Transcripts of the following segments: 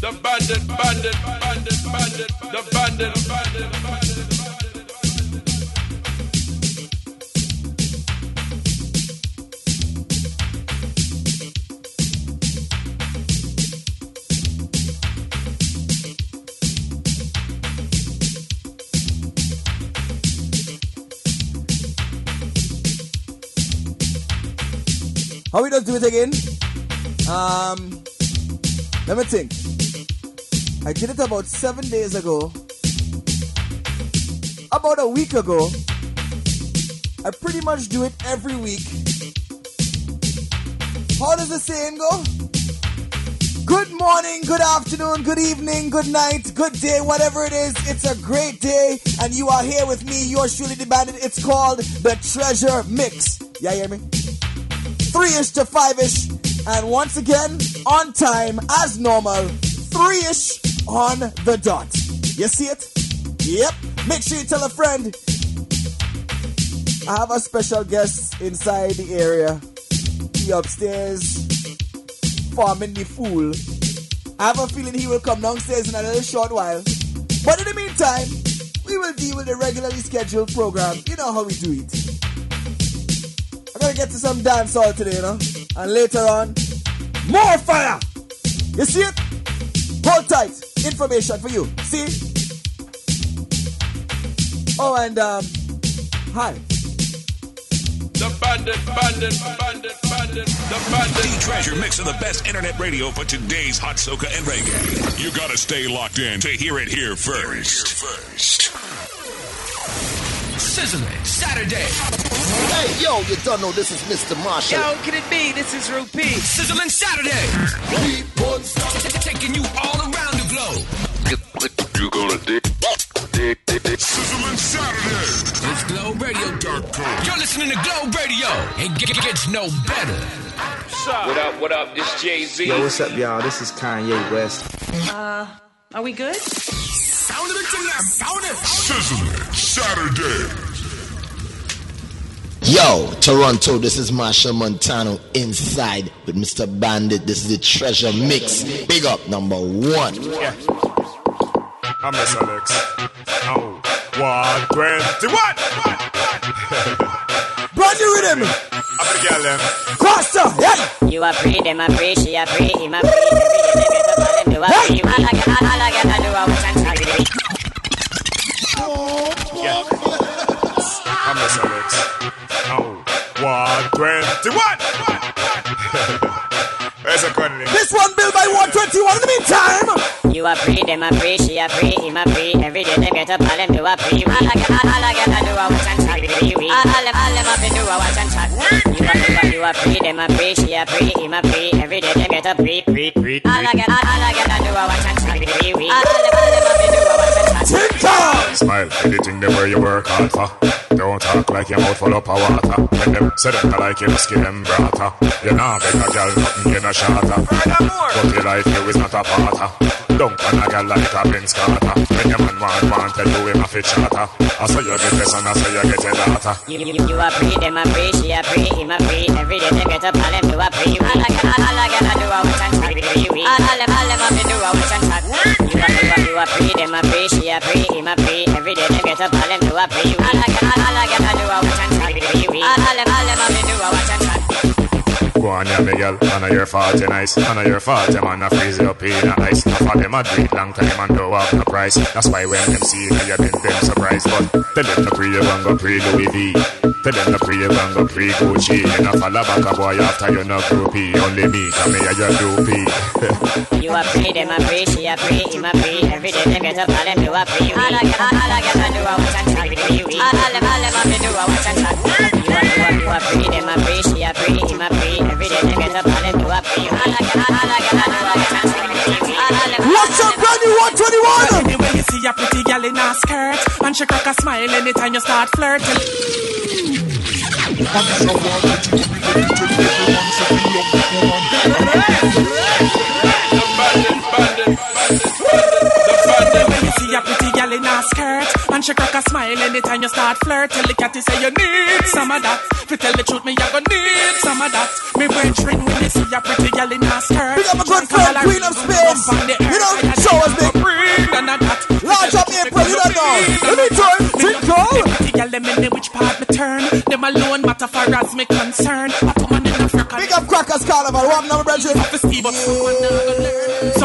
The bandit, bandit, bandit, bandit, the bandit, bandit, bandit. How we does do it again? Um, let me think. I did it about seven days ago. About a week ago. I pretty much do it every week. How does the saying go? Good morning, good afternoon, good evening, good night, good day, whatever it is. It's a great day, and you are here with me, You're truly, bandit. It's called the Treasure Mix. Yeah, hear me? Three ish to five ish, and once again, on time, as normal, three ish on the dot. You see it? Yep. Make sure you tell a friend. I have a special guest inside the area. He upstairs farming the fool. I have a feeling he will come downstairs in a little short while. But in the meantime, we will deal with the regularly scheduled program. You know how we do it. I'm gonna get to some dancehall today, you know? And later on, more fire! You see it? Hold tight. Information for you. See? Oh, and um, hi. The bandit, bandit, bandit, bandit, the bandit. The treasure mix of the best internet radio for today's hot soca and reggae. You gotta stay locked in to hear it here first. first. Sizzling Saturday. Hey, yo, you don't know this is Mr. Marshall. Yo, can it be? This is Rupee. Sizzling Saturday. Taking you all around the globe. You gonna dig, dig, dig, dig. Sizzling Saturday. It's Globe You're listening to Globe Radio. It g- gets no better. What up, what up? This Jay Z. Yo, what's up, y'all? This is Kanye West. Uh, Are we good? Sound it. Sound it. Sizzling Saturday. Yo, Toronto, this is Machel Montano inside with Mr. Bandit. This is the treasure mix. Big up number one. Yeah. I'm SLX. Oh, one, twenty, one. Brand new rhythm. I'm gonna get them. Yeah. You are free, them are free, she are free, him are free. I 121. Where's the gun? This one built by 121 in the meantime. You are free, them are free, she are free, him are free. Every day they get up, all them do a free. All I get, all I get, I do a watch and chat. Wee wee. All them, all them up and do a watch and chat. You are free, you are free, them are free, she are free, him are free. Every day they get up, free, free, free. All I get, all I get, I do a watch and chat. Wee wee. All them, all them up and do a watch and chat. Smile, editing them where you work hard for. Don't talk like your mouth full up of water. When them say them like you must give them brata. You know, beg a girl nothing in a shatter. But your life you is not a parter. Don't on a girl like a Vince Carter. When your man want, want tell you him a fit charter. I saw you get this and I saw you get a daughter. You, you, you are free, them are free, she are free, him are free. Every day they get up, all them do are free. All I get, all, I get, I do, I watch and chat. All, all them, all them up do, I watch and chat. You are, you are, you are free, them are free, she are free, him are free. Every day they get up, all them do are free. All I get, all, I get, I do, I watch and chat. All, all them, all them up do, I watch and chat. Go on, yeah, me. I know your fault, you nice. I know your fault, them man a freeze you up in ice. Enough of them a it long time and don't have no price. That's why when them see you, you been them surprised. But tell them to pre you and go pre Louis V. Tell them to pre you and go pre Gucci. You know follow back a boy after you no groupie. Only me, come here, you doopy. You are free, them are free, she are free, him are free. Every day they get up, all them do are free. All I get, all, all I get, I do, I watch and chat. All, all them, all them up, do, I watch and chat. You are, you are, you are free, them are free, she are free, him are free. Every day they get up, all them do are free. All I get, all, all I get, I do, I watch and chat. All, all them, What's up, brand new 121? Anyway, you see a pretty gal in a skirt, and she crack a smile anytime you start flirting. The bandit. When you see a pretty gal in a skirt, and she crack a smile anytime you start flirt. Tell the catty say you need some of that. You tell the truth, me you gonna need some of that. Me brain string when you see a pretty girl in a skirt. Big up a good friend, Queen of Space. You know, show us big. Large up April, you don't know. Anytime, tinkle. Pretty girl, them in which part me turn. Them alone matter for as me concern. I put man in Africa. Big up Crackers Carnival. What number, Bridget? Some of them a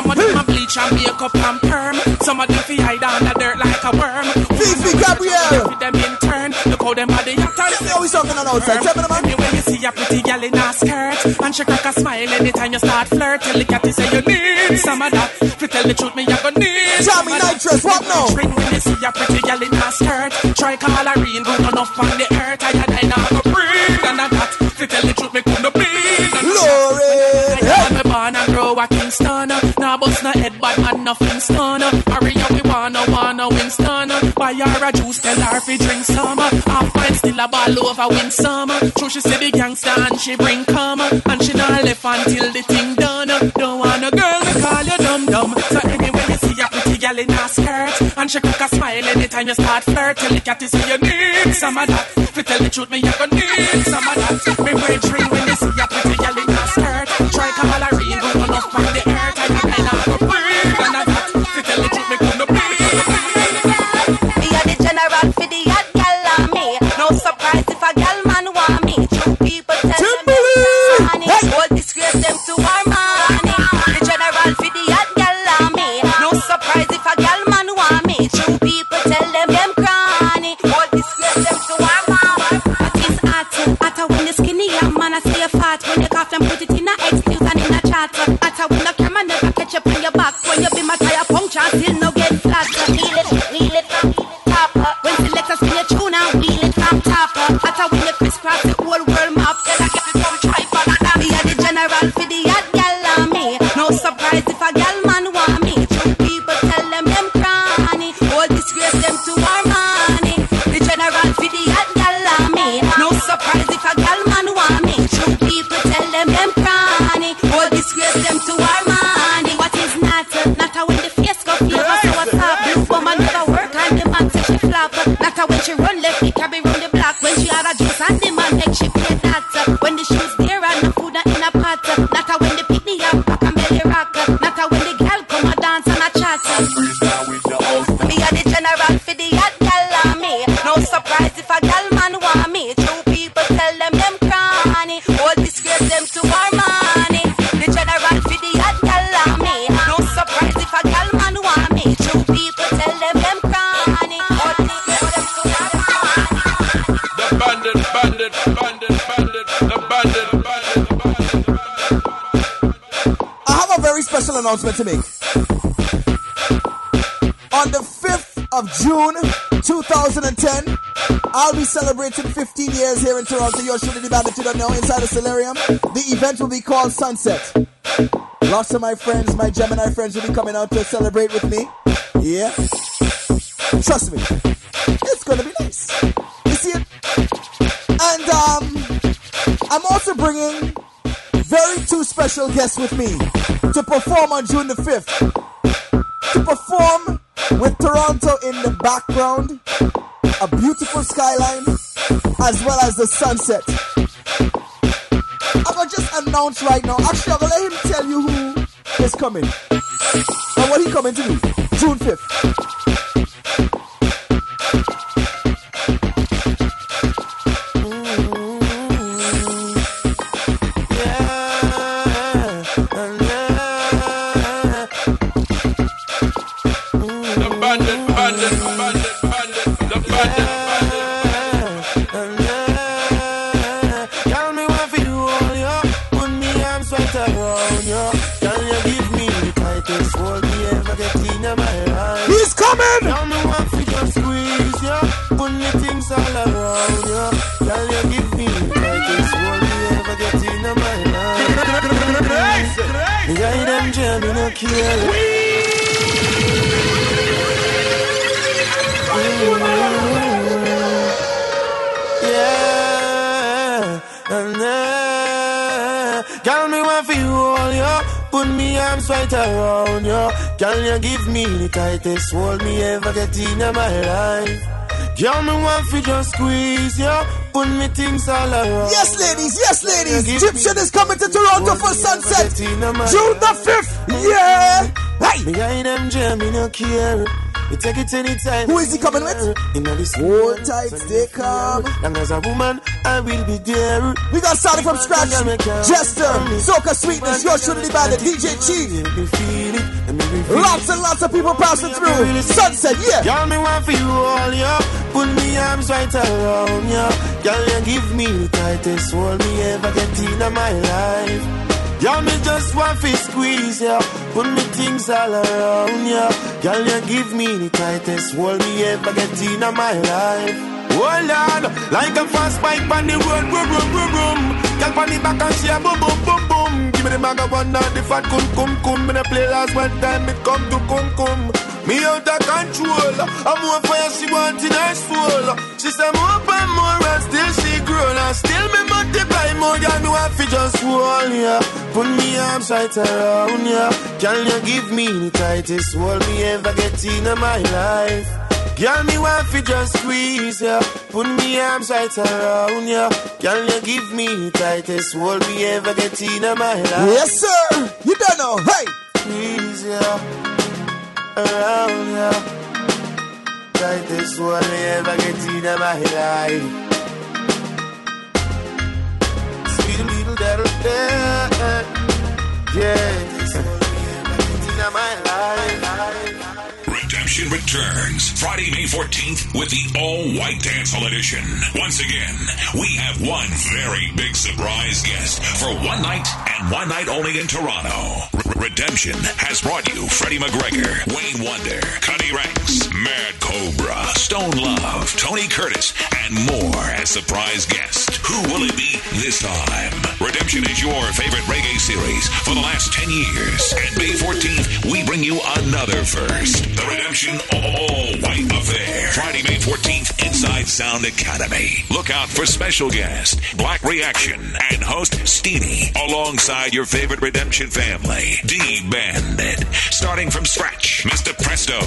bleach and makeup and perm. Some of them fi hide under dirt like a worm. Fifi Gabrielle. With them in turn. Look how them are the actors. They always talking on outside. Tell me the man. Anyway, you see a pretty girl in a skirt. And she crack a smile anytime you start flirt. Tell the catty say you need some of that. You tell the truth, me you gonna need Tommy Nitrous, what now? Ring when you see a pretty girl in a skirt. Try call her in, good enough on the earth. I had I And grow a Kingston. Now bust no head, but man nothing stun. Hurry up, we wanna wanna Winston. Buy her a juice, tell her fi drink some. Half pint still a ball over win. True she say the gangster and she bring come. And she not left until the thing done. Don't wanna girl me call you dumb dumb. So anyway you see a pretty girl in a skirt, and she crack a smile anytime you start flirt. Tell the catty say you need some of that. If you tell the truth, me you gonna need some of that. Me brain ring when you see a pretty on the earth. I I not go breathe. And I got to me breathe. Me a the general for the hot gal on me. No surprise if a gal man no announcement to make. On the 5th of June 2010, I'll be celebrating 15 years here in Toronto. You're surely the bandit you don't know inside the Solarium. The event will be called Sunset. Lots of my friends, my Gemini friends, will be coming out to celebrate with me. Yeah. Trust me. Special guests with me to perform on June the 5th. To perform with Toronto in the background, a beautiful skyline, as well as the sunset. I'm gonna just announce right now. Actually, I'm gonna let him tell you who is coming and what he coming to do. June 5th. The tightest hold me ever get in my life? Girl, me want fi just squeeze ya, put me things all around. Yes, ladies, yes, ladies. Egyptian is coming to Toronto for sunset. June the 5th. Yeah. Hey. I them jam, me no care. You take it anytime. Who is he coming with? In this Hold tight, stay calm. And as a woman, I will be there. We got started from scratch. Jester, Soca Sweetness, your truly by the DJ Chief. Lots and lots of people passing through. Sunset, yeah. Girl, me want for you all, yeah. Put me arms right around ya. Girl, you give me the tightest hold me ever get in my life. Girl, me just want to squeeze ya. Put me things all around ya. Girl, you give me the tightest hold me ever get in my life. Hold on, like a fast bike on the road, boom, boom, boom, boom. Girl, on the back and she a boom, boom, boom, the maga one now, the fat cum, cum. Me the play last one time, it come to cum, cum. Me out of control. I'm more fire, she want in her soul. She say more and more, and still she grown. And still me multiply more, girl, me want fi just hold ya. Put me arms right around ya. Can you give me the tightest hold me ever get in my life? Girl, me want fi just squeeze ya. Put me arms right around ya. Can you give me tightest hold me ever get in my life? Yes, sir. You don't know. Hey. Squeeze ya. Around ya. Tightest hold me ever get in my life. Sweet little girl, yeah. Yeah. Tightest hold me ever get in my life. Returns Friday, May 14th with the all white dance hall edition. Once again, we have one very big surprise guest for one night and one night only in Toronto. Redemption has brought you Freddie McGregor, Wayne Wonder, Cutty Ranks, Mad Cobra, Stone Love, Tony Curtis, and more as surprise guests. Who will it be this time? Redemption is your favorite reggae series for the last 10 years. And May 14th, we bring you another first. The Redemption All White Affair. Friday, May 14th, inside Sound Academy. Look out for special guest, Black Reaction, and host Steenie, alongside your favorite Redemption family, D Bandit. Starting from scratch, Mr. Presto,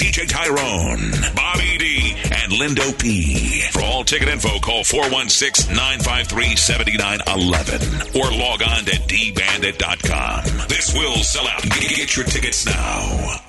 DJ Tyrone, Bobby D, and Lindo P. For all ticket info, call 416 953 7911 or log on to dbandit.com. This will sell out. Get your tickets now.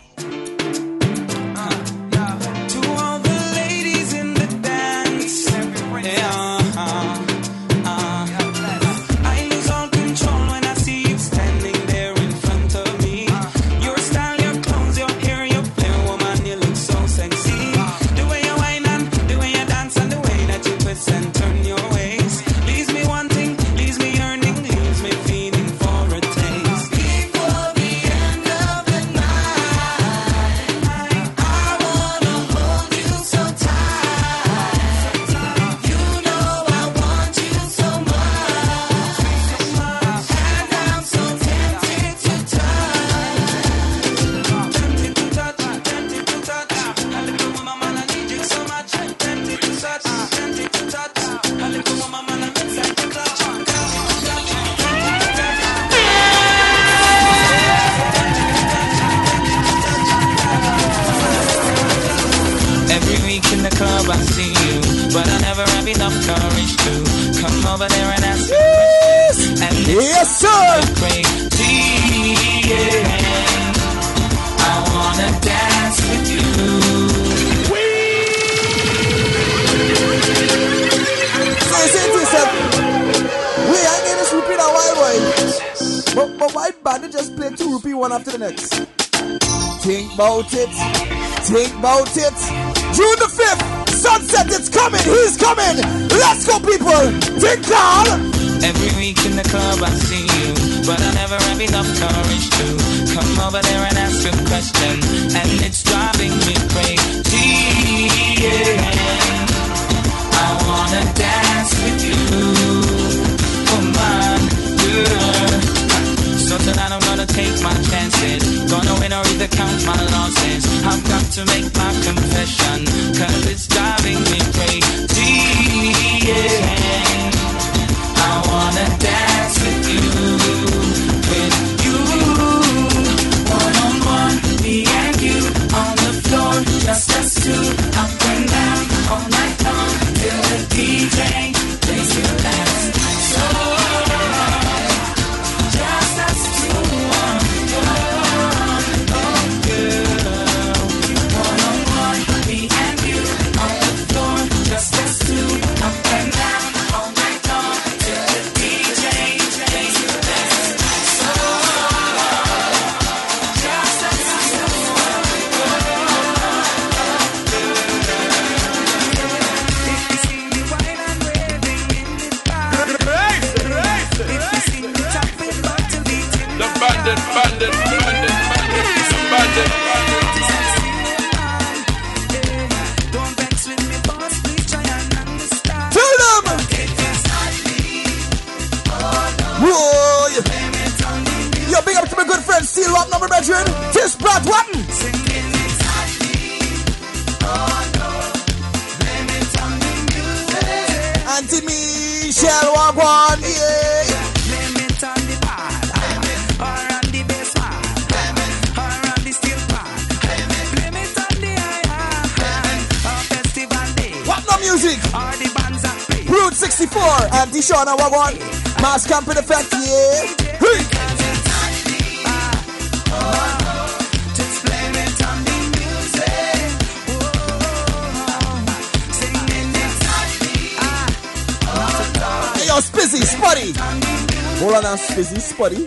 buddy.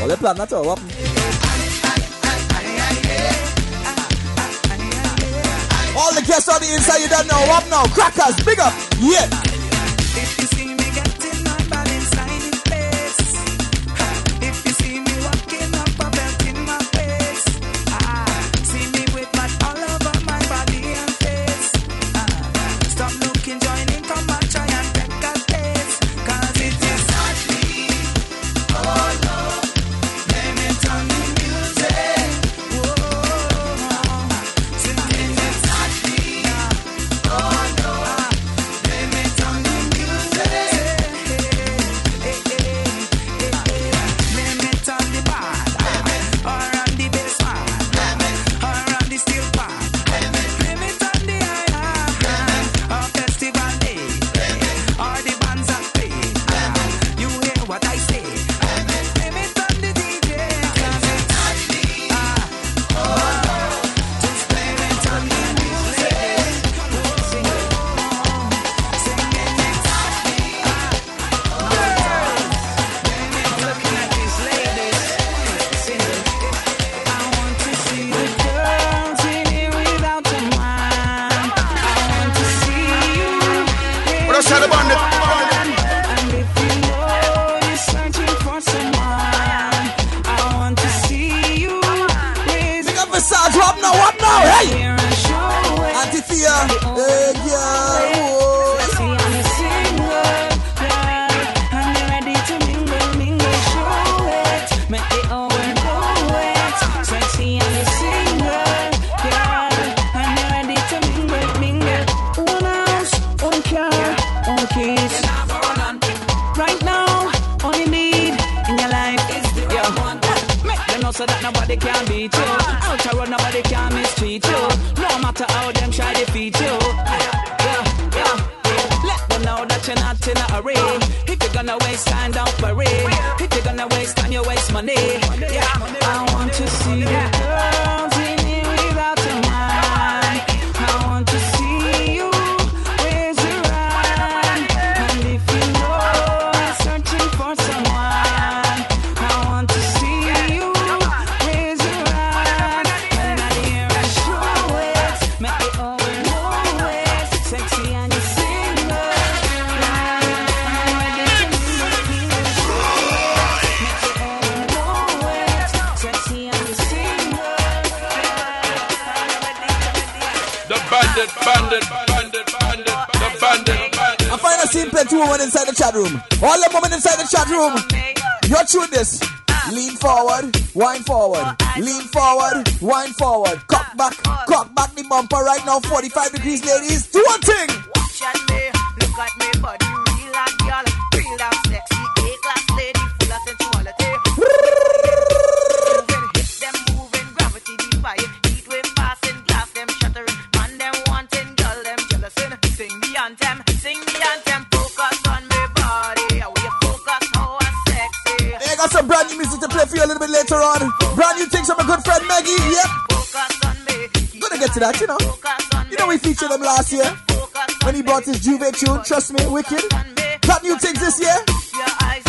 All the plan, that's to up. All the guests on the inside, you don't know. Up now, crackers, big up. Yeah. bandit, bandit, bandit, bandit, the bandit. I find a simple play two women inside the chat room. All the women inside the chat room. You're chewing this. Lean forward, wind forward, lean forward, wind forward, cock back, cock back the bumper right now, 45 degrees, ladies. Do one thing. later on. Brand new things from a good friend Maggie. Yep. Gonna get to that, you know. You know we featured him last year when he brought his J'ouvert tune. Trust me, wicked. Got new things this year.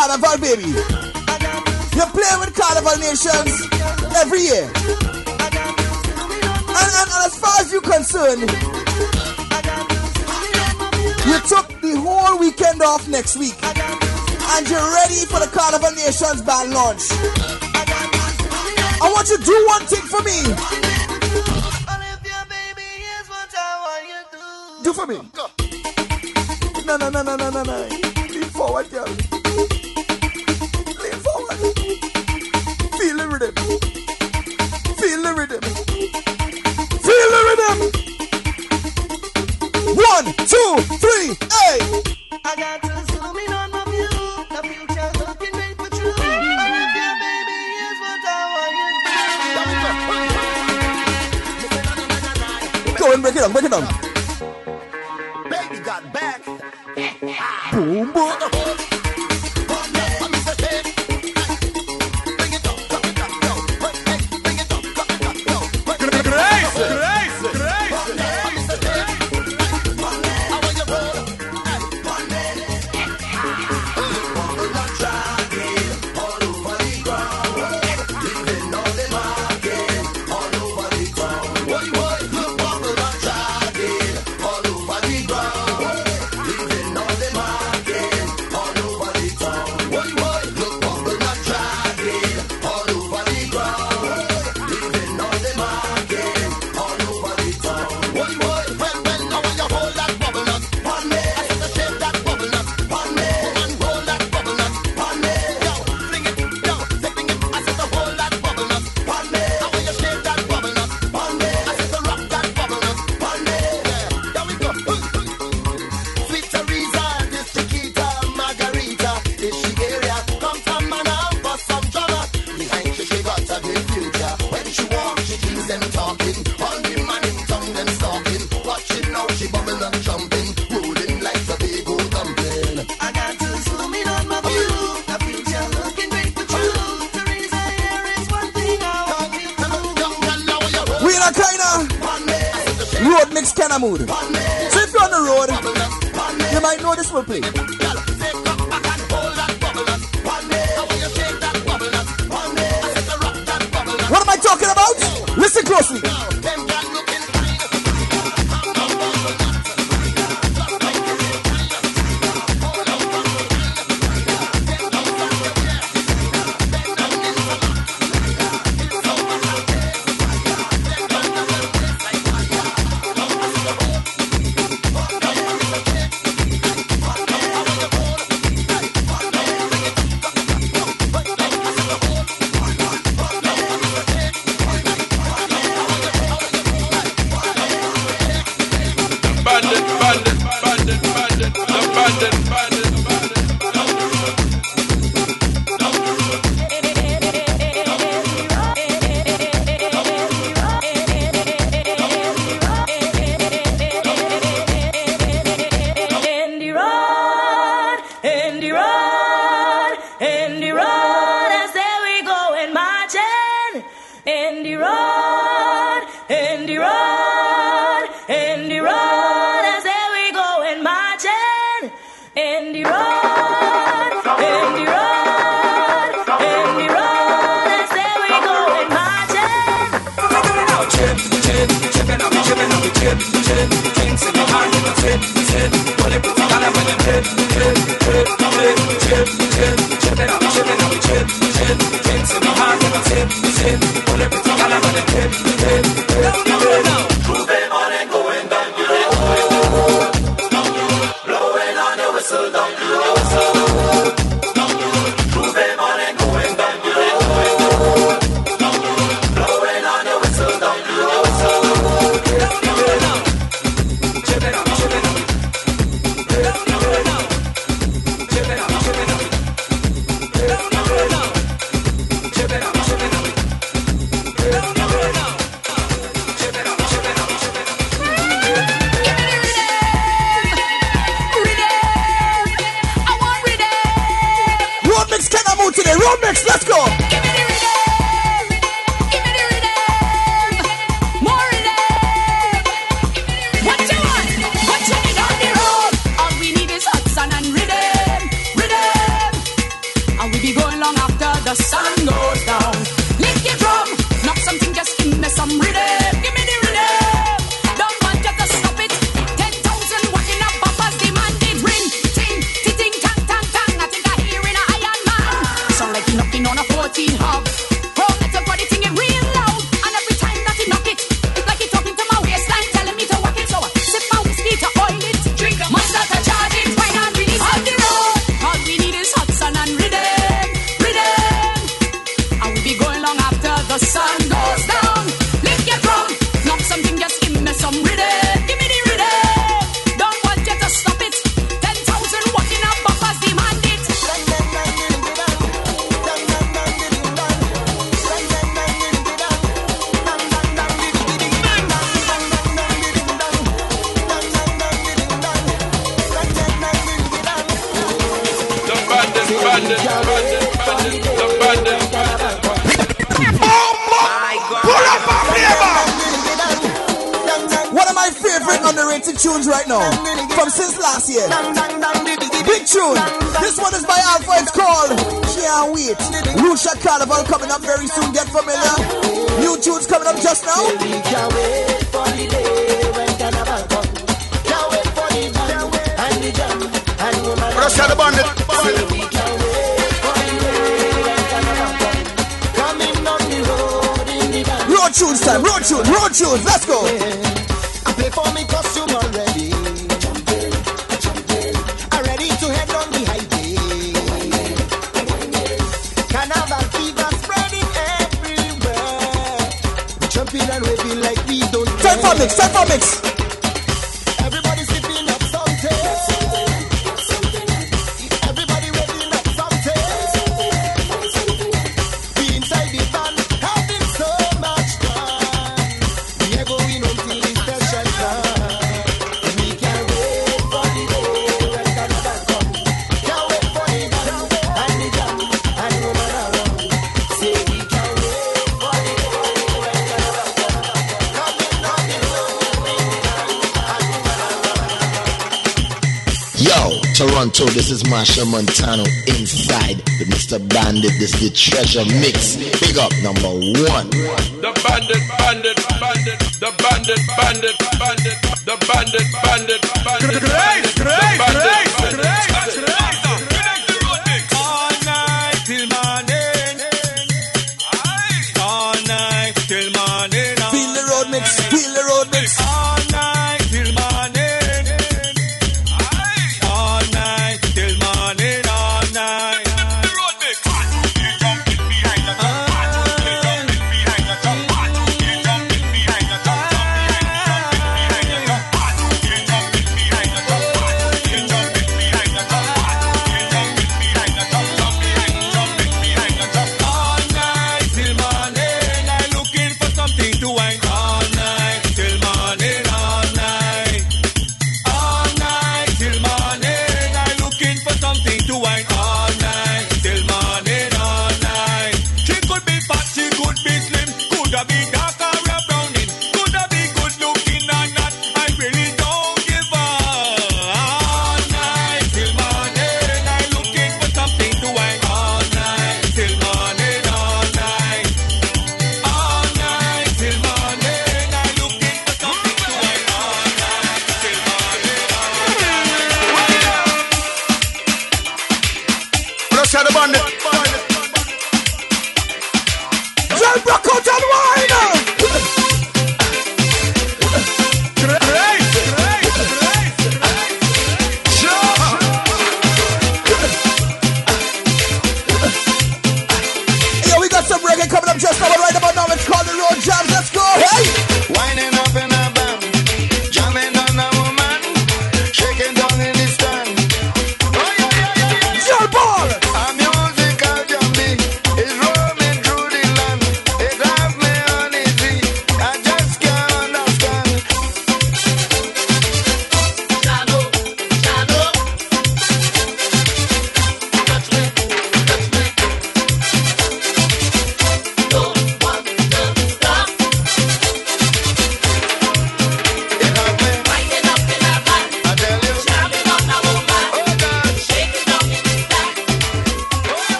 Carnival, baby. You play with Carnival Nations every year. And, and, and as far as you're concerned, you took the whole weekend off next week. And you're ready for the Carnival Nations band launch. I want you to do one thing for me. Do for me. No, no, no, no, no, no, no. Lean forward, girl. Thank you. ムール。have it's called Can't Wait. New Shot Carnival coming up very soon. Get familiar. New tunes coming up just now. Can't wait for the day when Carnival comes. Can't wait for the jam and the jam and the bandit. Road tunes time, road tunes, road tunes, let's go. I play for me costume Cypher mix, cypher mix. So this is Machel Montano inside the Mr. Bandit. This is the treasure mix. Big up number one. The bandit, bandit, bandit, the bandit, bandit, bandit, the bandit, bandit.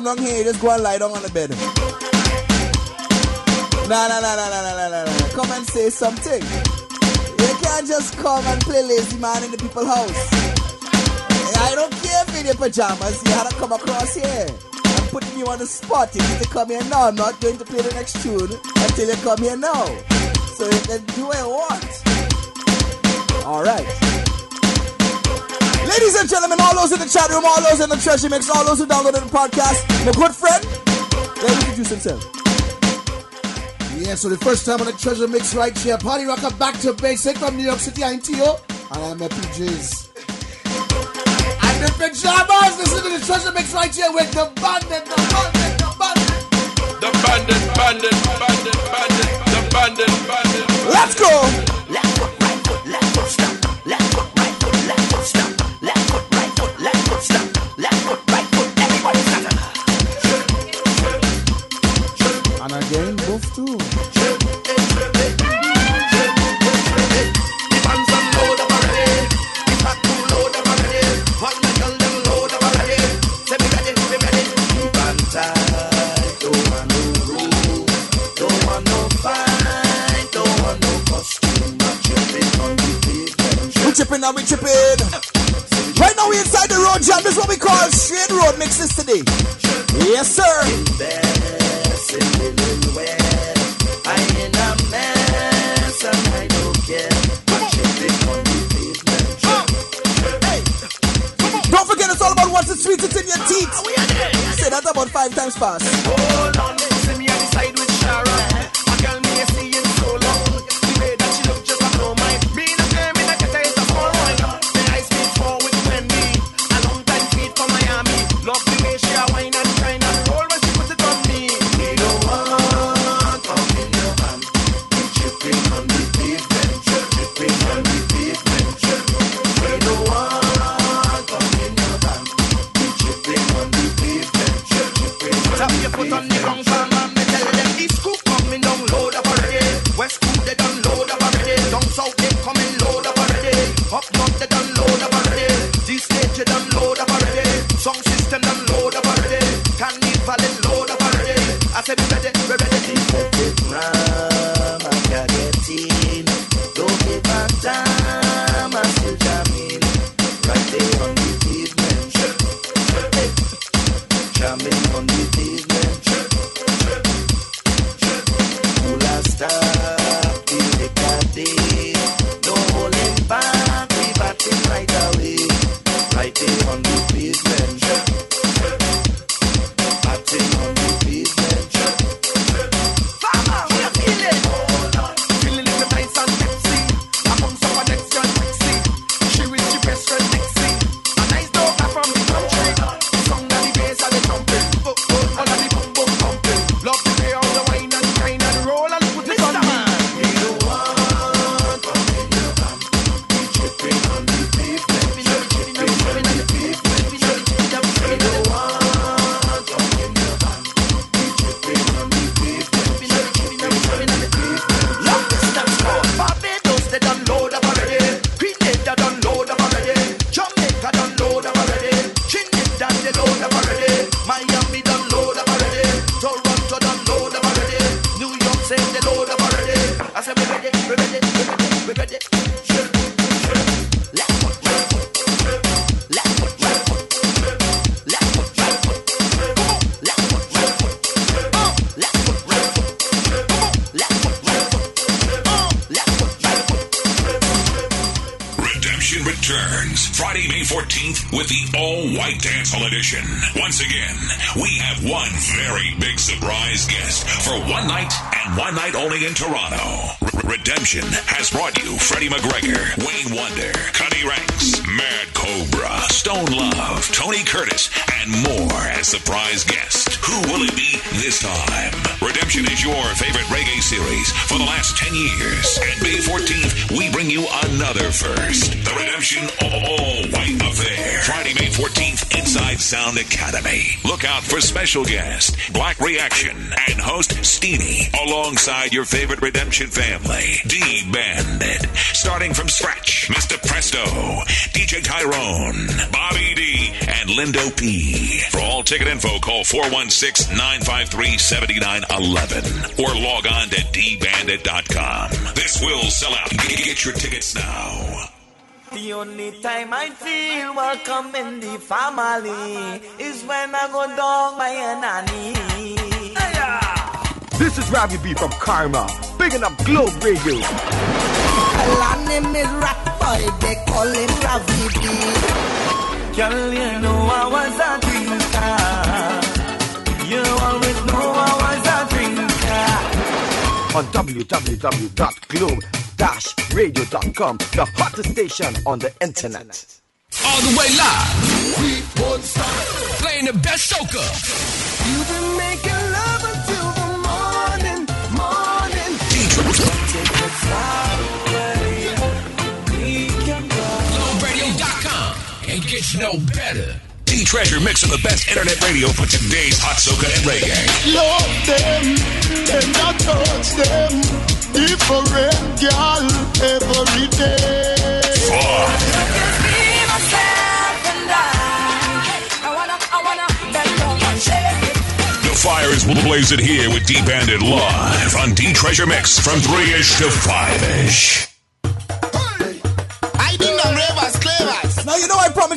come down here, just go and lie down on the bed. Nah, nah, nah, nah, nah, nah, nah, nah. Come and say something. You can't just come and play lazy man in the people's house. I don't care if in your pajamas, you had to come across here. I'm putting you on the spot. You need to come here now. I'm not going to play the next tune until you come here now. So you can do what you want. Alright. Ladies and gentlemen, all those in the chat room, all those in the treasure mix, all those who downloaded the podcast, my good friend, let him introduce himself. Yeah, so the first time on the treasure mix right here, party rocker back to basic from New York City, I'm Tio, and I'm a PJs. I'm the pajamas. Listen to the treasure mix right here with the bandit, the bandit, the bandit. The bandit, bandit, bandit, bandit, the bandit, bandit. Let's go. Again, both too. We and we chipping. Right now we inside the road jam. This is what we call straight road mix. mixes today. Yes, sir. About Academy. Look out for special guest, Black Reaction, and host Steenie, alongside your favorite Redemption family, D Bandit. Starting from scratch, Mr. Presto, DJ Tyrone, Bobby D, and Lindo P. For all ticket info, call 416 953 7911 or log on to dbandit.com. This will sell out. Get your tickets now. The only time I feel welcome in the family is when I go down by a nanny. This is Ravi B from Karma, bigging up Globe Radio. My name is Rat boy, they call him Ravi B. Girl, you know I was a drinker. You always know I was a drinker. On www.globe-radio.com, the hottest station on the internet. All the way live. We won't stop. Playing the best soca. You've been making love until the morning, morning. GlobeRadio.com. It gets no better. Treasure mixing the best internet radio for today's hot soca and reggae. Love them, and I touch them. Different girl every day. The fire is blazing here with D Bandit live on D Treasure Mix from 3ish to 5ish. I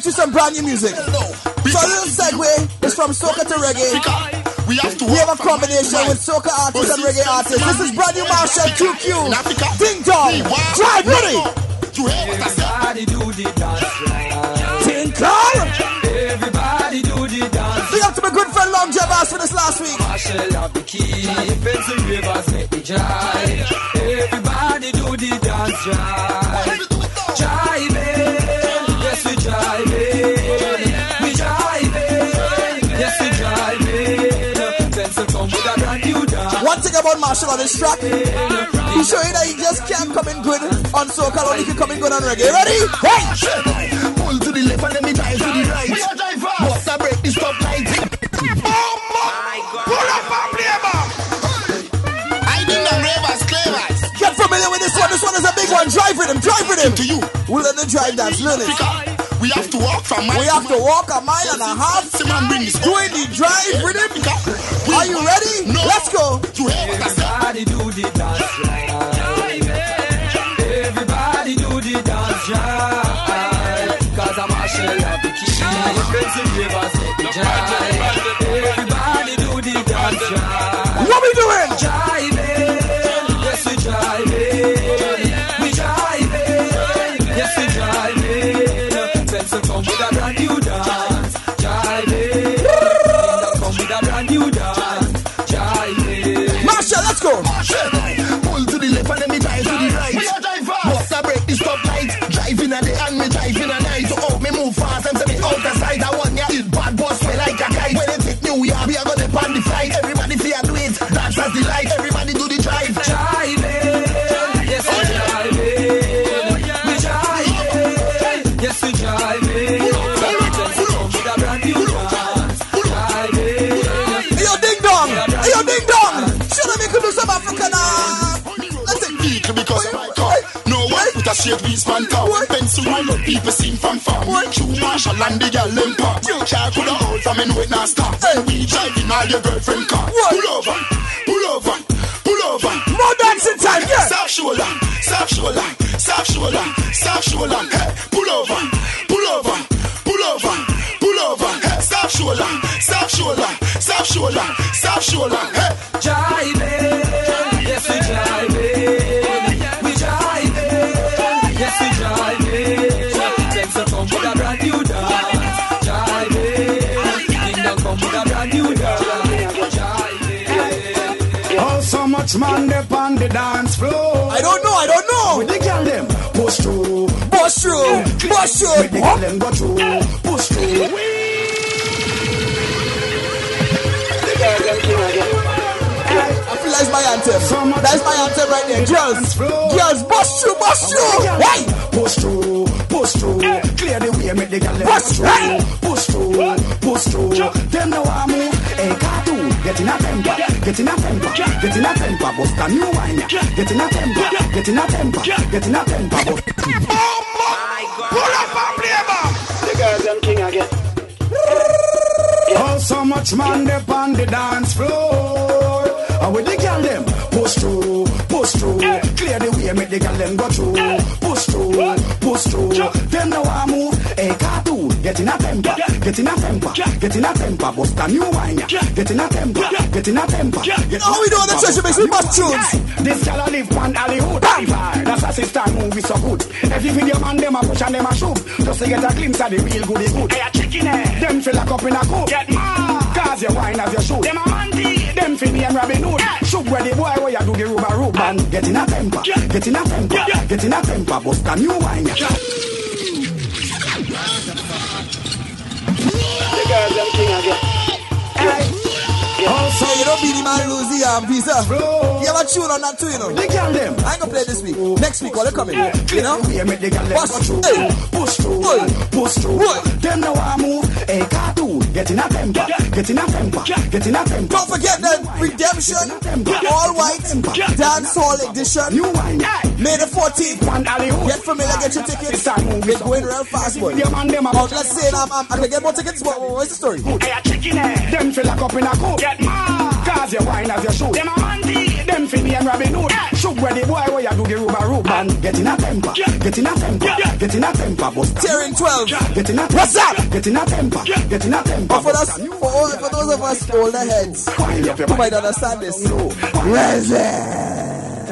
know you some brand new music. So a little segue is from soca to reggae. We have to We have a combination with soca artists and reggae artists. This is brand new Marshall 2Q. Ding dong. Drive ready. You hear what I said? Everybody do the dance. Tinkle. Everybody do the dance. Big up to my good friend Long Jabas for this last week. Machel have the key. Pencil rivers make me jive. Everybody do the dance jive. Jiving. One thing about Machel on this track, he show you that he just can't come in good on soca, only can come in good on reggae. Ready? Hey! Pull to the left and let me dive to the right. What's the break the stop light? Oh, Pull up and play back. I ding dong ravers, clavers. Get familiar with this one. This one is a big one. Drive with him. Drive with him. To you. We'll let the drive dance. Learn it. We have to walk from mile We have to walk a mile and a half. Doing the drive with him. Are you ready? Let's go. Everybody do the dance. Everybody do the dance. Cause I'm a shell of the key. Pencil rivers make me jive. Everybody do the dance. What we doing? Jiving. Yes, we jiving. Machel, let's go. A straight waistband car. Pencil roll up, people seen from far. True Machel and the girl them park. Car could have hold from in with not stop. We driving all your girlfriend car. Pull over, pull over, pull over. More dancing time, yeah. Soft shoulder, soft shoulder, soft shoulder, soft shoulder. Hey, pull over, pull over, pull over, pull over. Hey, soft shoulder, soft shoulder, soft shoulder, soft shoulder. Hey, man they on the dance floor. I don't know, I don't know. With the girl them push through, Push through, push through. with the girl them go through, push through. I feel that's my anthem. That's my anthem right there. Girls, girls, bust through, bust through. Hey, Push through, push through, clear the way, make the girl them Push, go through, push through, push through. Them now I move, hey cartoon, get in a temper, get in a temper, get in a temper, bust a new wine, get in a temper, get in a temper, get in a temper, bust. pull up and play back. The girls them king again. Oh, so much man they on the dance floor. And with the girl them push through, push through, eh. clear the way, make the girl them go through, push push through, push through. Them no want move. Hey, cartoon, get in a temper, get in a temper, get in a temper. Bust a new wine, get in a temper, get in a temper. Get How we doing the treasure mix with bust tunes? This gal a live on Hollywood. That's a sister movie so good. Every video man them a push and them a shoot. Just to get a glimpse of the real goody good. Hey, a chicken head. Them fill a cup in a coop. Get mad. Cause you wine as you shoot. Them a mandy. Them fin and Robin Hood. Shoot where the boy where you do the rubber root. Man, get in a temper, get in a temper, get in a temper. Bust a new wine. Yeah. The girls them king again. So you don't beat him and lose the arm visa. You have a tune on that too, you know. They can them. I ain't gonna play this week. Next week, while they coming. You know? Yeah, make the gal them Push, push through, hey. push through, push through. Them no want move. Hey, cartoon, get in a temper, get in a temper, get in a temper. Don't forget the redemption, all white, dance hall edition. New wine. May the 14th. Get familiar, get your tickets. It's going real fast, boy. Out, let's say, um, um, I can get more tickets, but what's the story? Hey, a chicken head. Them fill a cup in a coop. Get mad. Cause you wine as you shoot. Them a mandy. Them fin and Robin Hood. Shoot where the boy where you do the rubber root. Man, get in a temper. Get in a temper. Get in a temper. Bust. Tearing 12. Get in a temper. What's up? Get in a temper. Get in a temper. But for, us, for, all, for those of us older heads who might understand this, Resin.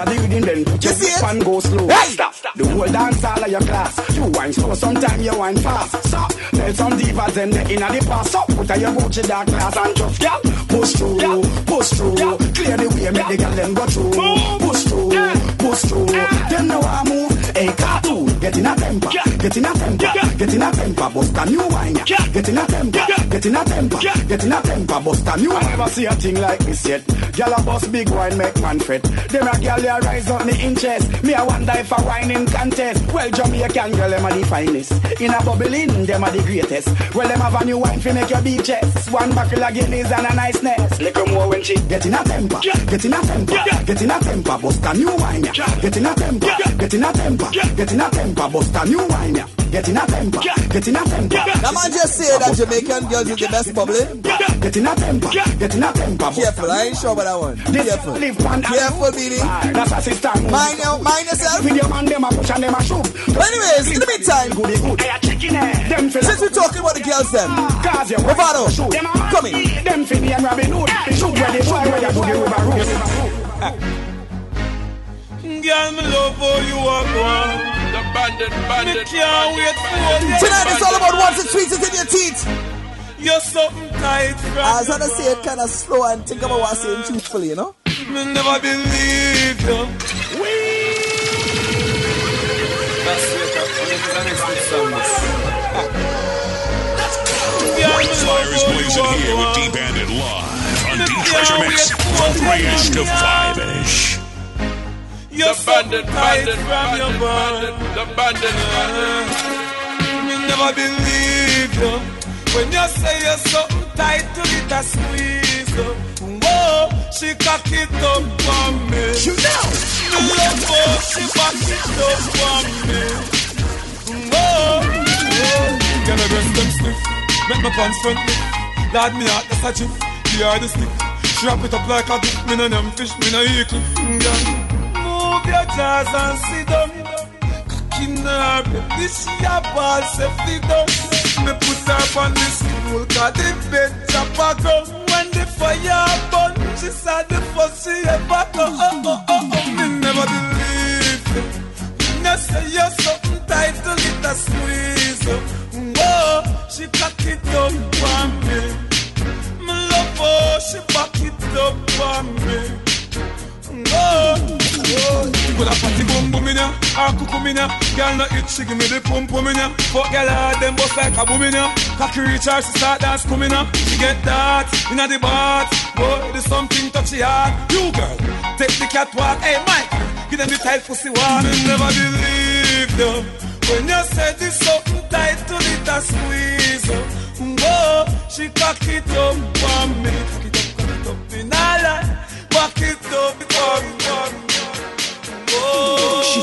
The rhythm then put your see it? and go slow. Hey! Stop. The whole dance all of your class. You wine slow, sometimes you wine fast. Stop. Tell some divas them they inna the pass up. Put a your Gucci dark glass and just girl. Push through, push through. Clear the way, make the girl them go through. Push through, push through. Get in a temper, get in a temper, get in a temper. Bust a new wine. Get in a temper, get in a temper, get in a temper. Bust a new. I never see a thing like this yet. Gyal a bust big wine make man fret. Them a gyal they rise up me interest. Me a wonder if a whining contest. Well, Jamaican girl them a the finest. In a bubbling, them a the greatest. Well, them have a new wine fi make your big chest. One buckle of Guinness and a niceness. Little more when she get in a temper, get in a temper, get in a temper. Bust a new wine. Get in a temper, get in a temper, get in a temper. Bust a new wine. Get in a temper, get in a temper. That man just say that Jamaican girls is the best bubbling. Get in a temper, get in a temper. Careful, I ain't sure about that one. Careful. Live Careful, Beenie. That's a sister. Mind, your, mind yourself. With your man, them a push and them a shoot. But anyways, in the meantime, Goody good. Hey, a chicken head. Eh? Them feel since we're talking about the girls, them, ah, Cause Bravado, come in. mandy. Them Finny and Robin Hood. Eh. Shoot where they boy where you do the rubber root. Girl, me love how you are going. The bandit, bandit. Me can't wait for you. Tonight it's all about once the tweets is in your teeth. You're something tight from As I say it kind of slow and think about what I'm saying truthfully, you know? Me never believe you. That's it. That's next week's song. Fires blazing here with D Bandit live on D Treasure Mix from 3ish to 5ish. You're The bandit, tight bandit, from your bandit, body. bandit. The bandit, bandit. Me never believe you when you say you're something tight to it a squeeze. you. Whoa, she cock it up for me. You know. Me love how she back it up for me. Whoa, whoa. Girl, I breast them stiff, make my pants front lift. Lad me out, that's a chip. The stick. She wrap it up like a dip. Me no them fish, me no eat cliff. Girl, move your jaws and sit down. Cocking her, baby, she a ball. Me put her on stool, cause the bed chop a go. When the a boom in ya. Cocky reach her, she start dance coming ya. She get that inna the bath. Boy, there's something touchy hard. You girl, take the catwalk. Hey Mike, give them the tight pussy one. Me never believe you when you say this something tight to it a squeeze. Whoa, she cock it up for me. Cock it up, cock it up in a line. Back it up for me, for me. Whoa. She,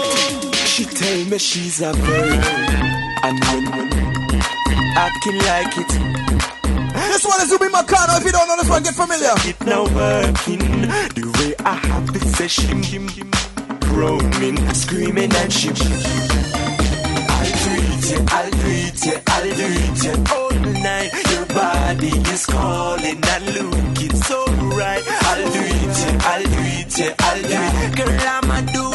she tell me she's a virgin And when acting like it This one is Ubi Makano. If you don't know this one, get familiar. It now working The way I have the session roaming, screaming and shivering. I'll do it, I'll do it, I'll do it. All night, your body is calling and look, it's so right. I'll do it, I'll do it, I'll do it. Girl, I'ma do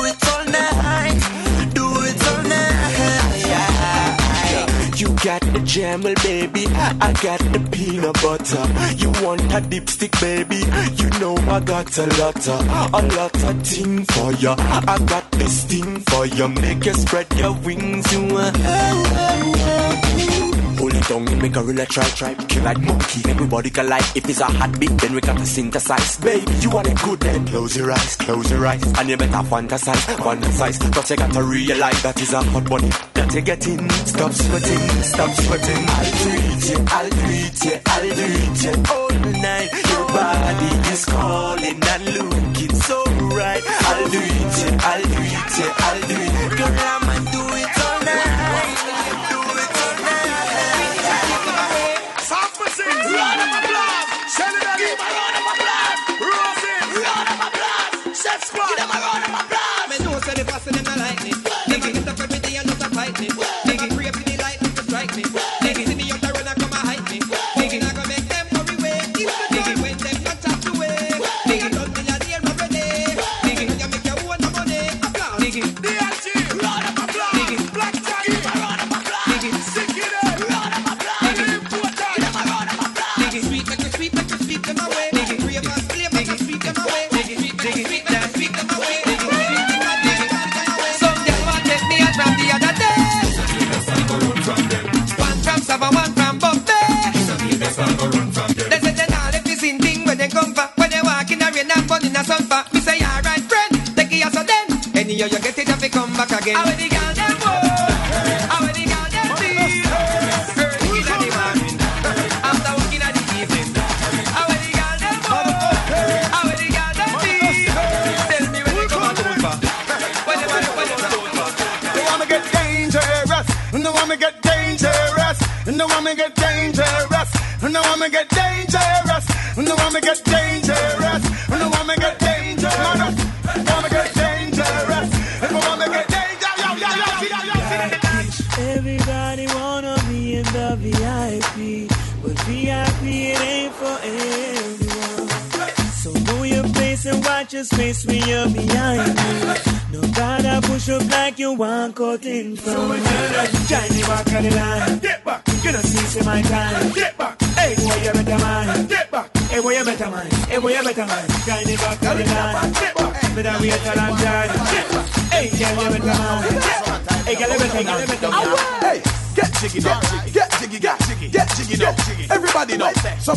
got the jamel, baby. I got the peanut butter. You want a dipstick, baby? You know I got a lot of, a lot of thing for ya. I got this thing for ya. Make you spread your wings. You uh, want. It down and make a real try, try. Kill like monkey, everybody can like. If it's a hot beat, then we got to synthesize. Baby, you want it good, then close your eyes, close your eyes. And you better fantasize, fantasize. But you got to realize that is a hot body. That you get in, stop sweating, stop sweating. I'll it, yeah, I'll it, yeah, I'll it, yeah. All night, your body is calling and looking so right. I'll do it, I'll do it, I'll do it. Girl, I'ma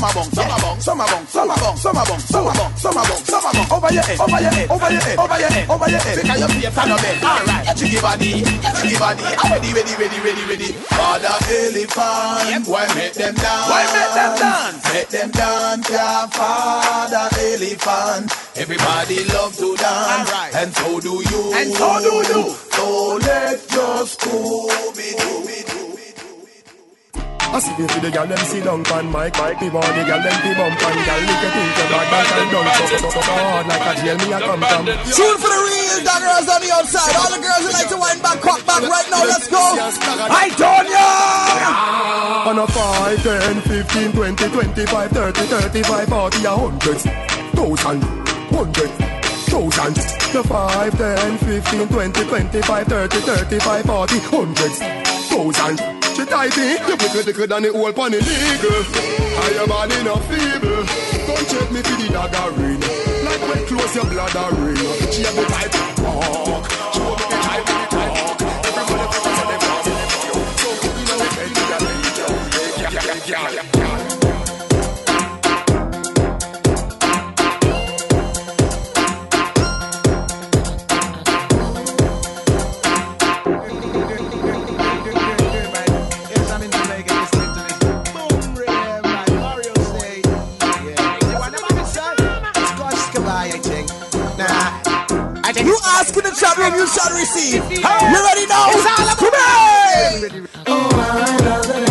a bong, some a bong, some a bong, some a bong, some a bong, some a bong, some a bong, some a bong. Over your head, over your head, over your head, over your head, over your head. Out your feet on the bed. All right, jiggy body, jiggy body. Ready, ready, ready, ready, ready. Father elephant, why make them dance? Why make them dance? Make them dance, yeah. Father elephant. Everybody love to dance, and so do you. And so do you. So let your Scooby Doo. I see you for the gal them sit down pan mic mic Me body gal them be bump and gal lick it into bag back and done so so hard like a jail me a come from Tune for the real dog girls on the outside. All the girls who like to wind back, cock back right now. Let's go. I told ya. On a 5, 10, 15, 20, 25, 30, 35, 40, a hundreds Thousand, hundred, thousand The 5, 10, 15, 20, 25, 30, 35, 40, hundreds thousand. She tight in, you put thicker than the whole pony illegal. I am man in a feeble. Come check me for the dagger ring. Like when close your bladder ring. She have the type to talk. She want me to. Everybody put on. So, yeah, yeah. Ask in the chat room, you shall receive. You ready now? Come on.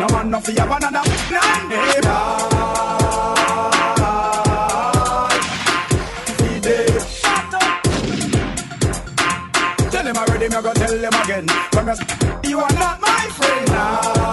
No man no fear one another. Hey, Tell him already, me go tell him again. You are not my friend now.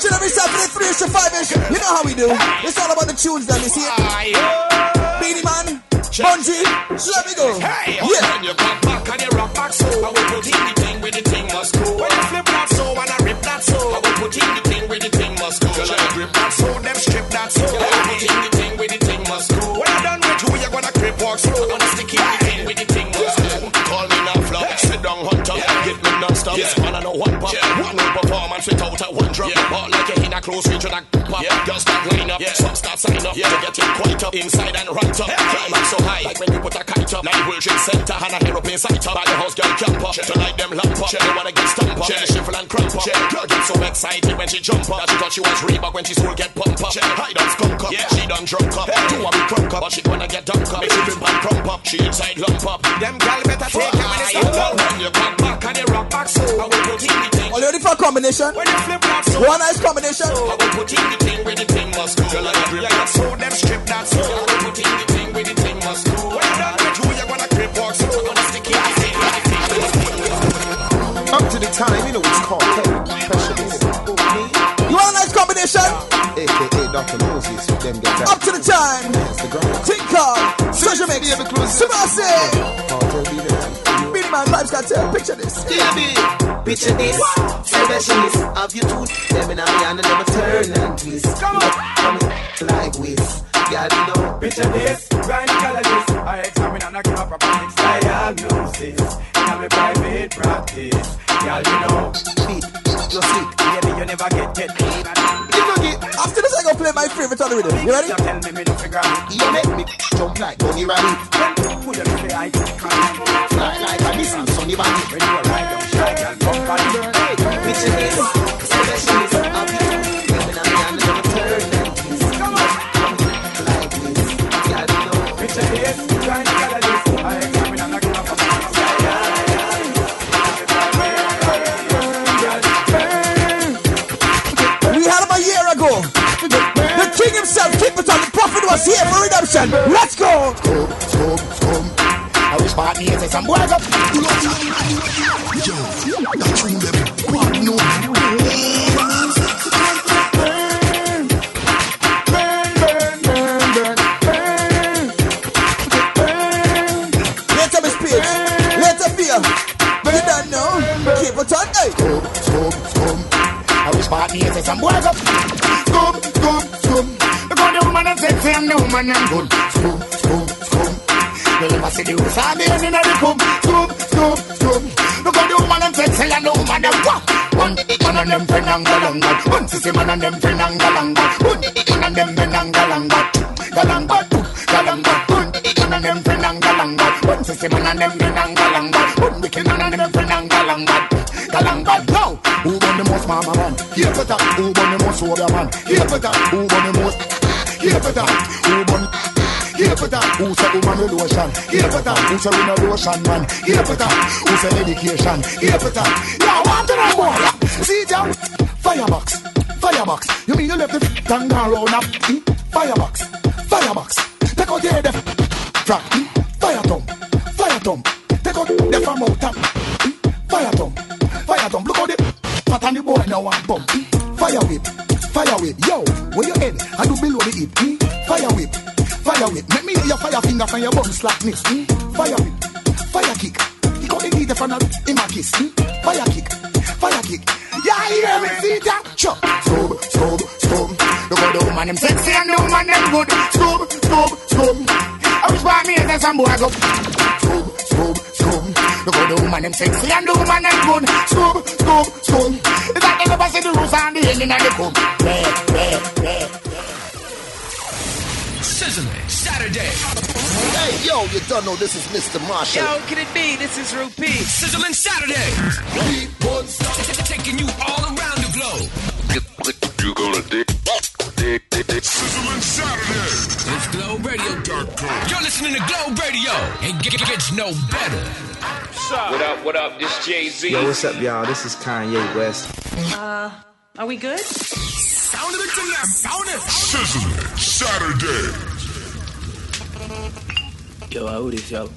Each and every Saturday, 3 to 5 ish. You know how we do. It's all about the tunes, then. You see it? Beenie Man, Bunji, let me go. Hey, Yeah. on your back, back and your rock back. So I will put in the thing with the thing must go. A close range of that pop. Girls start line up, Yeah. some start sign up. Yeah. To get it quite up inside and right up. Climb up so high, like when you put a kite up. Like World Trade Center, and a aeroplane sight up. By the house girl camp up, to light them lamp up. They wanna get stamp up, shift and cramp up. Girl get excited when she jump up that she thought she was Reebok when she soul get pump up. I done skunk up, she done drunk up. Two of me crunk up, but she wanna get dunk up. Make she pimp and crump up, she inside lump up. Them gal better take it when it's up. When you back back and you rock back so I will put in the thing. Are you ready for a combination? When you flip that so One nice combination. I will put in the thing with the thing must go. Girl, I grip that so them strip that so. I will put in the thing with the thing must go. When you done with you, you're gonna grip walk so. I'm gonna stick in the thing with the thing must go. Up to the time, you know it's called Precious. You want a nice combination? AKA Dr. Moses, them get that. Up to the time. Think card. Treasure mix. Sebastian. Beenie Man, Vybz Kartel. Picture this. Picture this, specialist of you two, them in a hand and them a turn and twist. Come on, come like whiz, girl, you know. Picture this, gynecologist. I examine and I give a proper mix diagnosis. In a me private practice. Girl, you know. Feet, you sick. Baby, you never get get. You know, get- After this, I gonna play my favorite on the rhythm. You ready? You tell me me no figure it. You make me jump like Bunny Rabbit. Who them say I can't Fly like a Nissan Sunny Bunny. When you down shy, girl, come back. Picture this, specialist of himself, keep it on. The prophet was here for redemption. Let's go. I wish party is some boys up. Yo, that dream them. What no? Later. Later, Fear. You don't know. Keep it on. Hey. I wish party is some boys up. Because the and the woman is good. Scoop, scoop, scoop. You never see the roof of the end in the coop. Scoop, scoop, scoop. Because the woman is sexy and the woman is what? One man and them friend and galanga. One sissy man and them friend and galanga. One man and them and galanga. Galanga. One man and them friend and galanga. One sissy man and them friend and galanga. One wicked man and them and galanga. Galanga. Who born the most mama man? Here for that. Who born the most warrior man? Here for that. Who? Here for that. Who born? Here for that. Who say woman with lotion? Here for that. Who say we no lotion man? Here for that. Who say education? Here for that. Yeah, want to know more? See out. Firebox. Firebox. You mean you left the f- and gone round up? Hmm? Firebox. Firebox. Take out the head. Track. Hmm? Slackness. Hmm? Fire whip. Fire kick. He got the from him a kiss. Hmm? Fire kick. Fire kick. Yeah, hear me? See that? Chop. Scrub, scrub, scrub. Look how the woman them sexy and the woman them good. Scrub, scrub, scrub. I wish by me and some boy go. Scrub, scrub, scrub. Look how the woman them sexy and the woman them good. Scoop, scoop. It's like they never see the roots and the ending and the cook. Red, red, red. Sizzling Saturday. Hey, yo, you don't know this is Mr. Marshall. Yo, can it be? This is Rupee. Sizzling Saturday. Taking you all around the globe. You gonna dig, dig, dig, dig. Sizzling Saturday. It's GlobeRadio.com. You're listening to Globe Radio. and it gets no better. What up, what up? This Jay Z. Yo, what's up, y'all? This is Kanye West. Uh, are we good? Sound of it, sound it. Sizzling Saturday. Yo, how this, yo?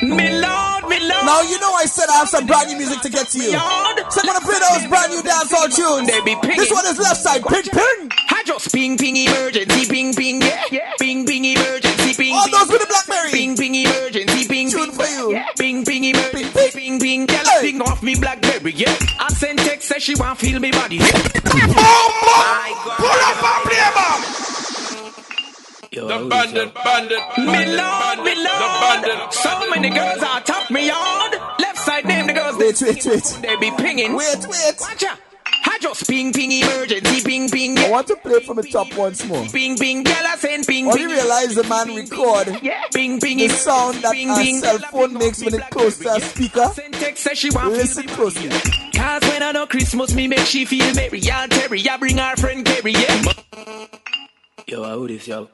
Me lord, me lord. Now you know I said I have some brand new music to get to you. So I'm gonna play those brand new dancehall tunes. They be pinging. This one is Leftside. Ping ping. I just ping ping emergency, ping ping yeah, yeah. Ping ping emergency, ping. Ping. All those with the blackberry. Ping ping emergency, ping Tune ping for you. Yeah. Ping ping emergency, ping ping. Girl, I ping off me blackberry, yeah. I send text say she want feel me body. Oh, yeah. Pull up and play bomb. Yo, The bandit, bandit, Me bandit, lord, me bandit, the bandit, lord. So many girls are top me yard. Left side name the mm. girls. Wait, wait, wait. They be pinging. Wait, wait. Watch out. I just ping ping emergency, ping ping. I want to play from the top once more. Ping ping, girl, I send ping Only ping. realize the man record Yeah, ping ping. the sound that Ping, a ping. cell phone makes when it close to a speaker. Send text say she want Listen closely. Cause when I know Christmas, me make she feel merry. Yeah, Terry, I bring our friend Kerry, yeah. Yo, how this, yo?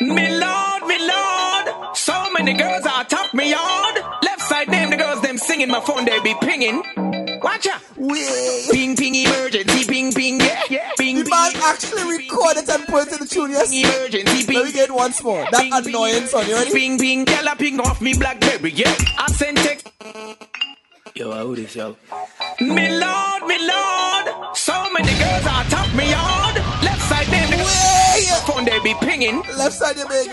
Me lord, me lord. So many girls are top me yard. Left side name the girls, them singing my phone, they be pinging. Watch out. Wait. Ping ping emergency, ping ping, yeah, yeah. Ping The man actually recorded and put it to the tune, yes? Emergency, ping. Let me get it once more. That annoyance on you ready? Ping ping, girl, I ping off me blackberry, yeah. I sent text. Yo, how this, yo? Me lord, me lord. So many girls are top me yard. Phone, they be pinging. Left side, you big.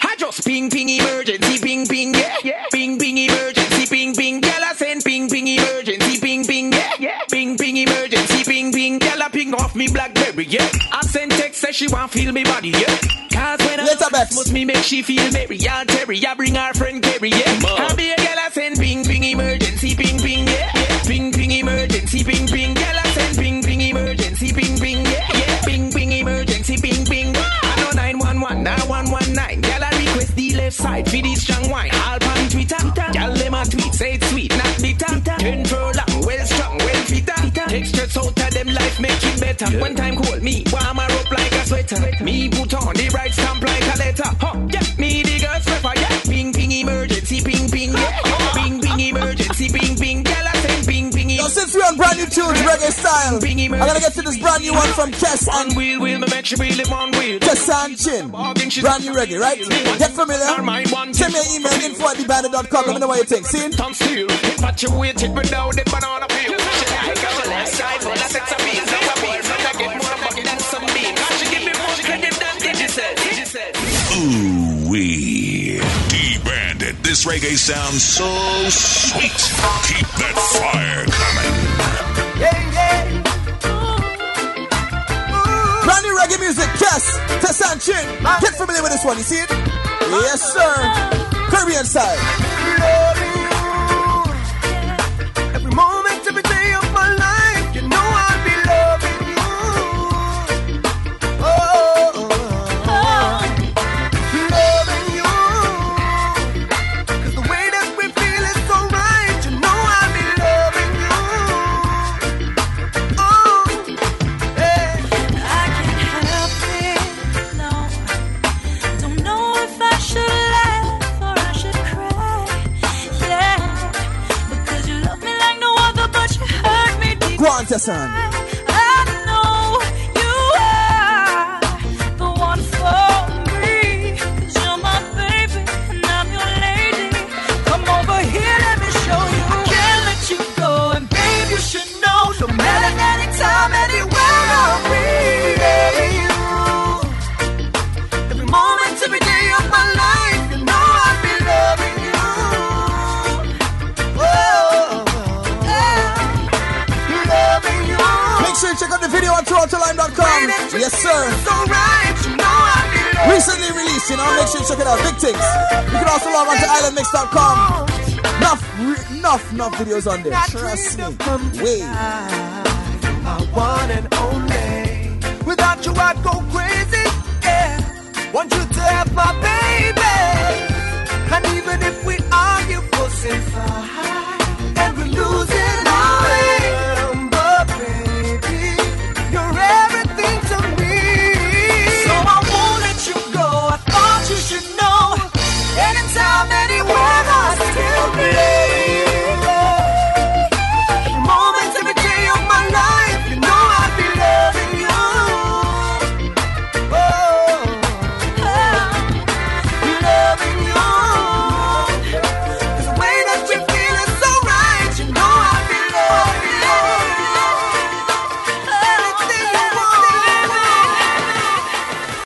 I just ping ping emergency, ping ping, yeah, yeah. Ping ping emergency, ping ping. Girl, I send ping ping emergency, ping ping, yeah, yeah. Ping ping emergency, ping ping. Girl, I ping off me blackberry, yeah. I send text say she want feel me body, yeah. Cause when I Later, Bex. must me make she feel merry, yeah, Terry. I bring her friend Kerry, yeah. I be a girl, I send ping ping emergency, ping ping, yeah. yeah. Ping ping emergency, ping ping. Girl, I send ping ping emergency, ping ping, left side for the strong wine. All on Twitter. Girl, them a tweet, say it's sweet, not bitter. Turn long, well strong, well fitter. Textures out of them life, make it better. One time call me, warm her up like a sweater. Me put on the right stamp like a letter. Huh, yeah, since we're on brand new tunes, reggae style, I'm gonna get to this brand new one from Kes On and wheel, wheel, me make she wheel it on wheel. Kes and Chin. Brand new reggae, right? Get familiar? Send me an email, info at thebandit.com. Let me know what you think. See? it? Tom Steele, infatuated without the banana peel. She like a left side, full of sex appeal. No appeal, I get more bucket than some bean. She give me more credit than Digicel. Digicel. Ooh wee. D Bandit. This reggae sounds so sweet. Keep that fire coming. Brand new reggae music, Kes, Tess and Chin. Get familiar with this one, you see it? Yes, sir. Caribbean side. Videos on there. Trust me.